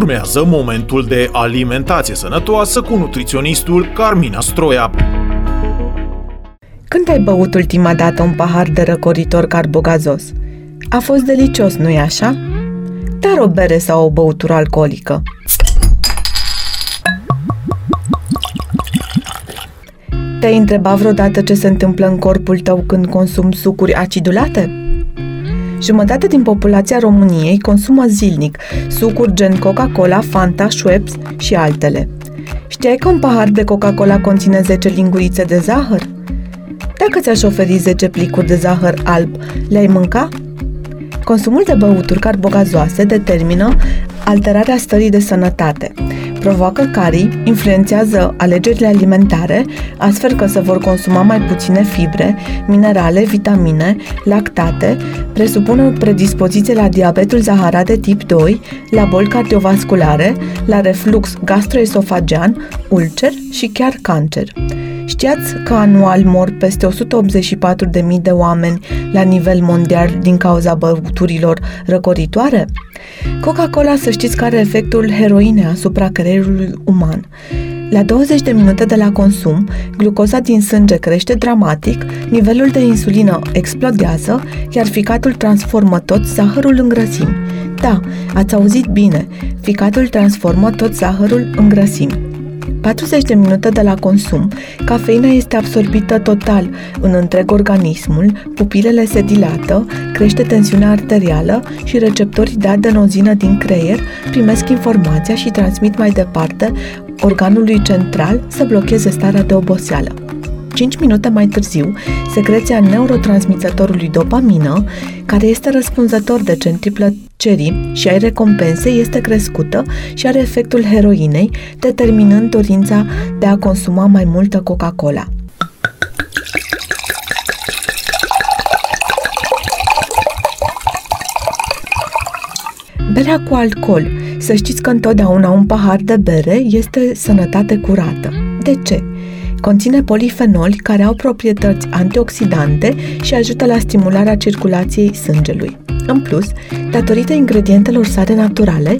Urmează momentul de alimentație sănătoasă cu nutriționistul Carmina Stroia. Când ai băut ultima dată un pahar de răcoritor carbogazos? A fost delicios, nu-i așa? Dar o bere sau o băutură alcoolică. Te-ai întrebat vreodată ce se întâmplă în corpul tău când consumi sucuri acidulate? Jumătate din populația României consumă zilnic sucuri gen Coca-Cola, Fanta, Schweppes și altele. Știai că un pahar de Coca-Cola conține 10 lingurițe de zahăr? Dacă ți-aș oferi 10 plicuri de zahăr alb, le-ai mânca? Consumul de băuturi carbogazoase determină alterarea stării de sănătate. Provoacă carii, influențează alegerile alimentare, astfel că se vor consuma mai puține fibre, minerale, vitamine, lactate, presupune o predispoziție la diabetul zaharat de tip 2, la boli cardiovasculare, la reflux gastroesofagean, ulcer și chiar cancer. Știați că anual mor peste 184.000 de oameni la nivel mondial din cauza băuturilor răcoritoare? Coca-Cola să știți că are efectul heroine asupra creierului uman. La 20 de minute de la consum, glucoza din sânge crește dramatic, nivelul de insulină explodează, iar ficatul transformă tot zahărul în grăsimi. Da, ați auzit bine, ficatul transformă tot zahărul în grăsimi. 40 de minute de la consum, cafeina este absorbită total în întreg organismul, pupilele se dilată, crește tensiunea arterială și receptorii de adenozină din creier primesc informația și transmit mai departe organului central să blocheze starea de oboseală. 5 minute mai târziu, secreția neurotransmițătorului dopamină, care este răspunzător de centrii plăcerii și ai recompense, este crescută și are efectul heroinei, determinând dorința de a consuma mai multă Coca-Cola. Berea cu alcool. Să știți că întotdeauna un pahar de bere este sănătate curată. De ce? Conține polifenoli care au proprietăți antioxidante și ajută la stimularea circulației sângelui. În plus, datorită ingredientelor sale naturale,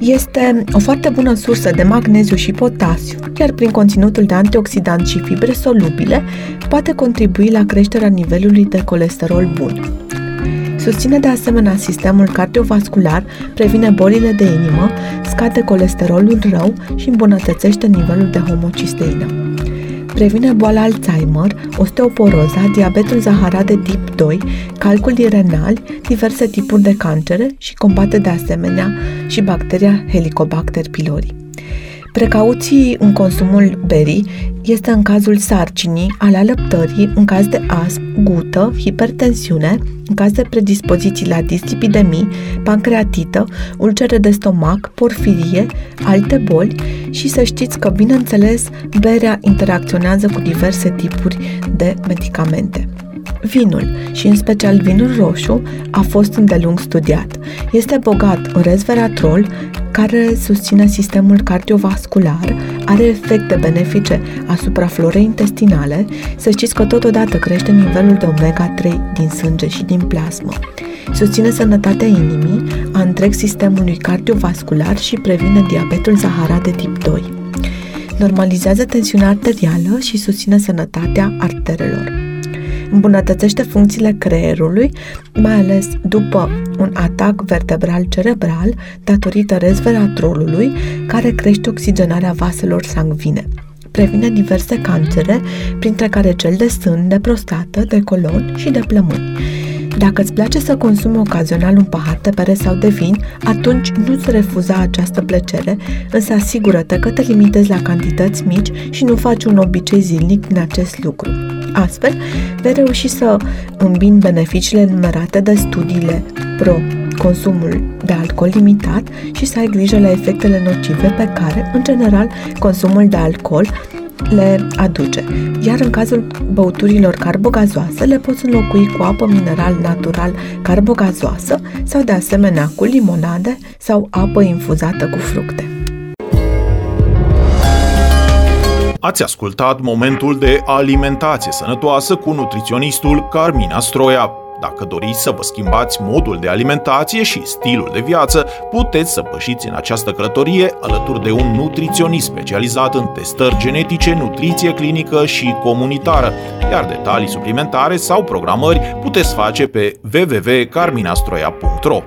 este o foarte bună sursă de magneziu și potasiu, iar prin conținutul de antioxidant și fibre solubile poate contribui la creșterea nivelului de colesterol bun. Susține de asemenea sistemul cardiovascular, previne bolile de inimă, scade colesterolul rău și îmbunătățește nivelul de homocisteină. Previne boala Alzheimer, osteoporoza, diabetul zaharat de tip 2, calculii renali, diverse tipuri de cancere și combate de asemenea și bacteria Helicobacter pylori. Precauții în consumul berii este în cazul sarcinii, al alăptării, în caz de astm, gută, hipertensiune, în caz de predispoziții la dislipidemii, pancreatită, ulcere de stomac, porfirie, alte boli și să știți că, bineînțeles, berea interacționează cu diverse tipuri de medicamente. Vinul, și în special vinul roșu, a fost îndelung studiat. Este bogat în resveratrol, care susține sistemul cardiovascular, are efecte benefice asupra florei intestinale, să știți că totodată crește nivelul de omega-3 din sânge și din plasmă. Susține sănătatea inimii, a întreg sistemului cardiovascular și previne diabetul zaharat de tip 2. Normalizează tensiunea arterială și susține sănătatea arterelor îmbunătățește funcțiile creierului, mai ales după un atac vertebral-cerebral datorită resveratrolului, care crește oxigenarea vaselor sanguine. Previne diverse cancere, printre care cel de sân, de prostată, de colon și de plămâni. Dacă îți place să consumi ocazional un pahar de bere sau de vin, atunci nu-ți refuza această plăcere, însă asigură-te că te limitezi la cantități mici și nu faci un obicei zilnic din acest lucru. Astfel, vei reuși să îmbini beneficiile numerate de studiile pro consumul de alcool limitat și să ai grijă la efectele nocive pe care, în general, consumul de alcool le aduce. Iar în cazul băuturilor carbogazoase, le poți înlocui cu apă mineral natural carbogazoasă sau de asemenea cu limonade sau apă infuzată cu fructe. Ați ascultat momentul de alimentație sănătoasă cu nutriționistul Carmina Stroia. Dacă doriți să vă schimbați modul de alimentație și stilul de viață, puteți să pășiți în această călătorie alături de un nutriționist specializat în testări genetice, nutriție clinică și comunitară, iar detalii suplimentare sau programări puteți face pe www.carminastroia.ro.